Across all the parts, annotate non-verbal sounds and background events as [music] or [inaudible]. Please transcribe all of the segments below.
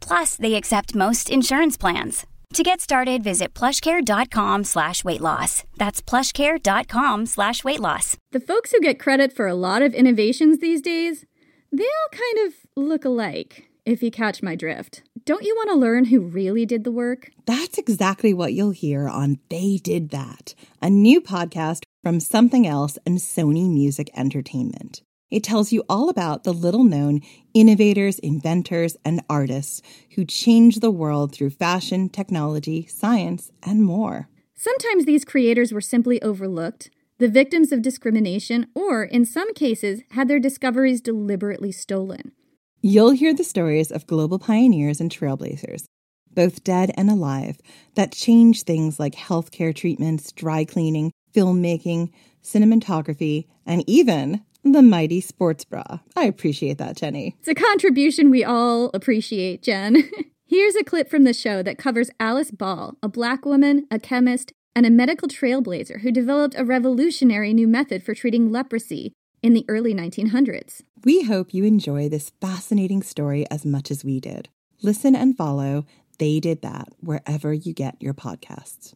Plus, they accept most insurance plans. To get started, visit plushcare.com slash weight loss. That's plushcare.com slash weight loss. The folks who get credit for a lot of innovations these days, they all kind of look alike, if you catch my drift. Don't you want to learn who really did the work? That's exactly what you'll hear on They Did That, a new podcast from Something Else and Sony Music Entertainment. It tells you all about the little known innovators, inventors, and artists who changed the world through fashion, technology, science, and more. Sometimes these creators were simply overlooked, the victims of discrimination, or in some cases, had their discoveries deliberately stolen. You'll hear the stories of global pioneers and trailblazers, both dead and alive, that changed things like healthcare treatments, dry cleaning, filmmaking, cinematography, and even the mighty sports bra. I appreciate that, Jenny. It's a contribution we all appreciate, Jen. [laughs] Here's a clip from the show that covers Alice Ball, a black woman, a chemist, and a medical trailblazer who developed a revolutionary new method for treating leprosy in the early 1900s. We hope you enjoy this fascinating story as much as we did. Listen and follow They Did That wherever you get your podcasts.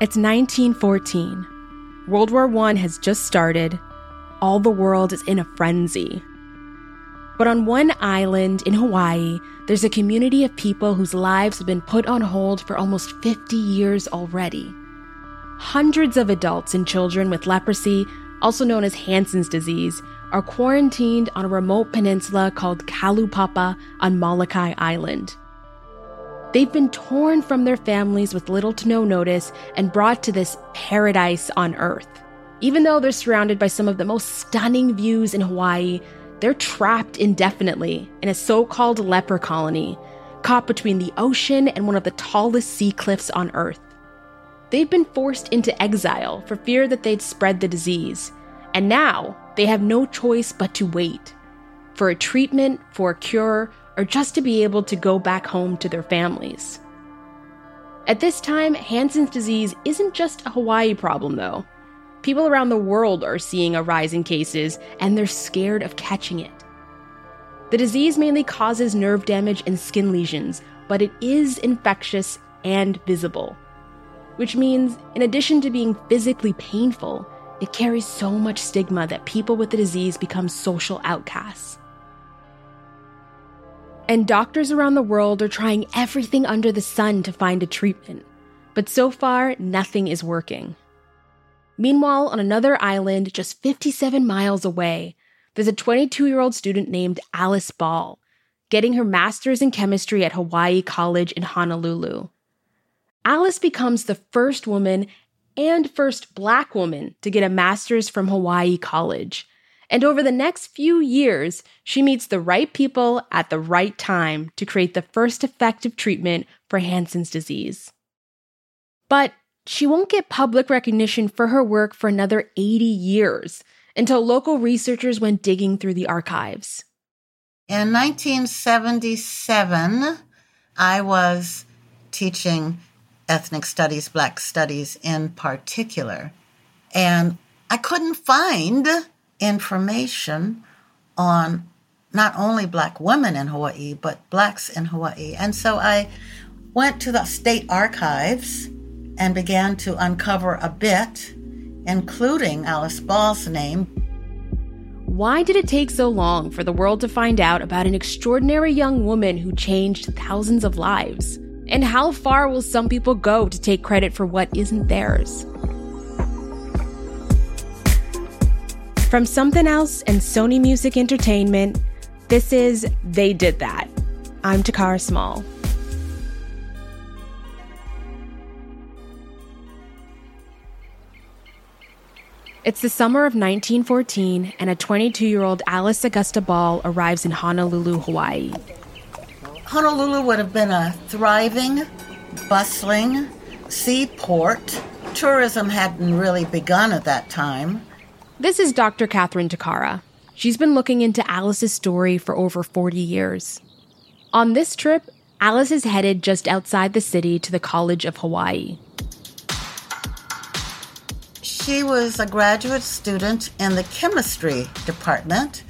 It's 1914. World War I has just started. All the world is in a frenzy. But on one island in Hawaii, there's a community of people whose lives have been put on hold for almost 50 years already. Hundreds of adults and children with leprosy, also known as Hansen's disease, are quarantined on a remote peninsula called Kalaupapa on Molokai Island. They've been torn from their families with little to no notice and brought to this paradise on Earth. Even though they're surrounded by some of the most stunning views in Hawaii, they're trapped indefinitely in a so called leper colony, caught between the ocean and one of the tallest sea cliffs on Earth. They've been forced into exile for fear that they'd spread the disease, and now they have no choice but to wait for a treatment, for a cure, or just to be able to go back home to their families. At this time, Hansen's disease isn't just a Hawaii problem, though. People around the world are seeing a rise in cases, and they're scared of catching it. The disease mainly causes nerve damage and skin lesions, but it is infectious and visible. Which means, in addition to being physically painful, it carries so much stigma that people with the disease become social outcasts and doctors around the world are trying everything under the sun to find a treatment. But so far, nothing is working. Meanwhile, on another island just 57 miles away, there's a 22 year old student named Alice Ball, getting her master's in chemistry at Hawaii College in Honolulu. Alice becomes the first woman and first black woman to get a master's from Hawaii College and over the next few years, she meets the right people at the right time to create the first effective treatment for Hansen's disease. But she won't get public recognition for her work for another 80 years until local researchers went digging through the archives. In 1977, I was teaching ethnic studies, Black studies in particular, and I couldn't find information on not only black women in Hawaii, but blacks in Hawaii. And so I went to the state archives and began to uncover a bit including Alice Ball's name. Why did it take so long for the world to find out about an extraordinary young woman who changed thousands of lives? And how far will some people go to take credit for what isn't theirs? From Something Else and Sony Music Entertainment, this is They Did That. I'm Takara Small. It's the summer of 1914, and a 22 year old Alice Augusta Ball arrives in Honolulu, Hawaii. Honolulu would have been a thriving, bustling seaport. Tourism hadn't really begun at that time. This is Dr. Kathryn Takara. She's been looking into Alice's story for over 40 years. On this trip, Alice is headed just outside the city to the College of Hawaii. She was a graduate student in the chemistry department,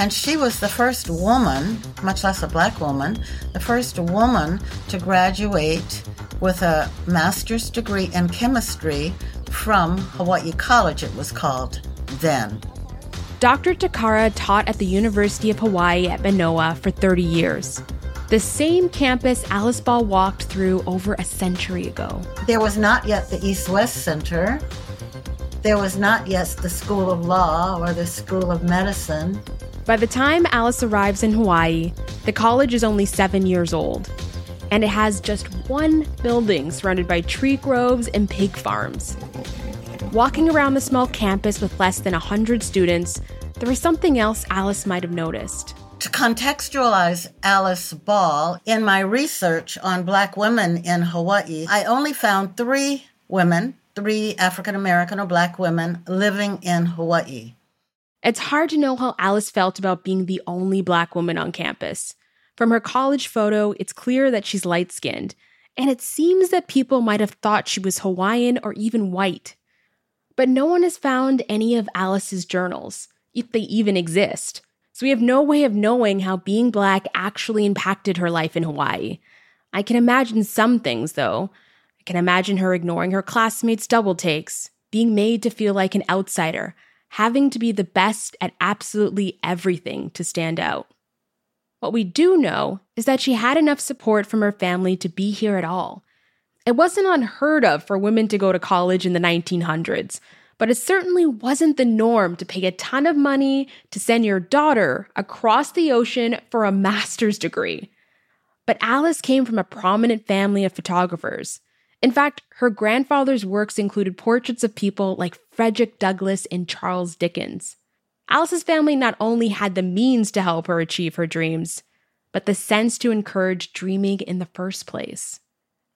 and she was the first woman, much less a black woman, the first woman to graduate with a master's degree in chemistry from Hawaii College, it was called then. Dr. Takara taught at the University of Hawaii at Manoa for 30 years, the same campus Alice Ball walked through over a century ago. There was not yet the East West Center. There was not yet the School of Law or the School of Medicine. By the time Alice arrives in Hawaii, the college is only seven years old, and it has just one building surrounded by tree groves and pig farms. Walking around the small campus with less than 100 students, there was something else Alice might have noticed. To contextualize Alice Ball, in my research on black women in Hawaii, I only found three women three African American or black women living in Hawaii. It's hard to know how Alice felt about being the only black woman on campus. From her college photo, it's clear that she's light skinned, and it seems that people might have thought she was Hawaiian or even white. But no one has found any of Alice's journals, if they even exist. So we have no way of knowing how being black actually impacted her life in Hawaii. I can imagine some things, though, I can imagine her ignoring her classmates' double takes, being made to feel like an outsider, having to be the best at absolutely everything to stand out. What we do know is that she had enough support from her family to be here at all. It wasn't unheard of for women to go to college in the 1900s, but it certainly wasn't the norm to pay a ton of money to send your daughter across the ocean for a master's degree. But Alice came from a prominent family of photographers. In fact, her grandfather's works included portraits of people like Frederick Douglass and Charles Dickens. Alice's family not only had the means to help her achieve her dreams, but the sense to encourage dreaming in the first place.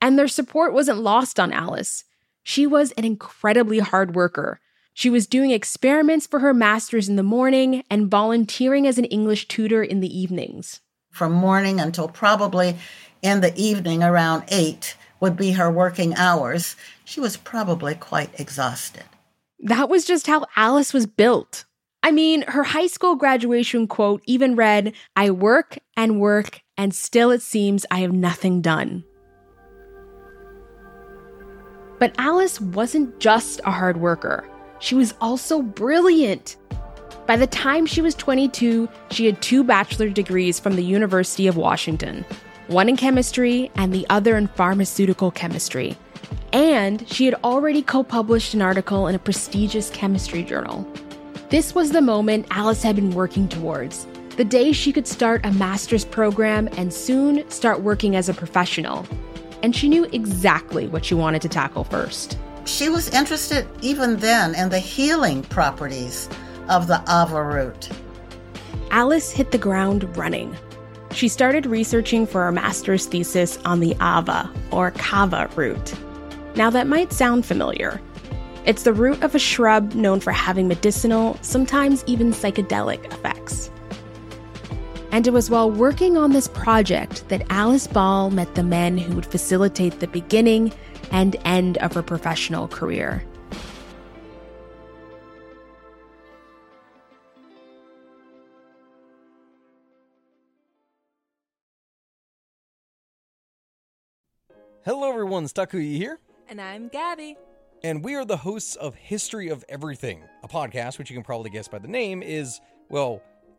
And their support wasn't lost on Alice. She was an incredibly hard worker. She was doing experiments for her master's in the morning and volunteering as an English tutor in the evenings. From morning until probably in the evening around 8, would be her working hours, she was probably quite exhausted. That was just how Alice was built. I mean, her high school graduation quote even read, I work and work, and still it seems I have nothing done. But Alice wasn't just a hard worker, she was also brilliant. By the time she was 22, she had two bachelor degrees from the University of Washington one in chemistry and the other in pharmaceutical chemistry. And she had already co published an article in a prestigious chemistry journal. This was the moment Alice had been working towards the day she could start a master's program and soon start working as a professional. And she knew exactly what she wanted to tackle first. She was interested even then in the healing properties of the ava root. Alice hit the ground running. She started researching for her master's thesis on the Ava, or Kava root. Now, that might sound familiar. It's the root of a shrub known for having medicinal, sometimes even psychedelic effects. And it was while working on this project that Alice Ball met the men who would facilitate the beginning and end of her professional career. Hello everyone, Stakuyi here. And I'm Gabby. And we are the hosts of History of Everything, a podcast which you can probably guess by the name is, well,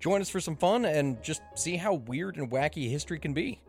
Join us for some fun and just see how weird and wacky history can be.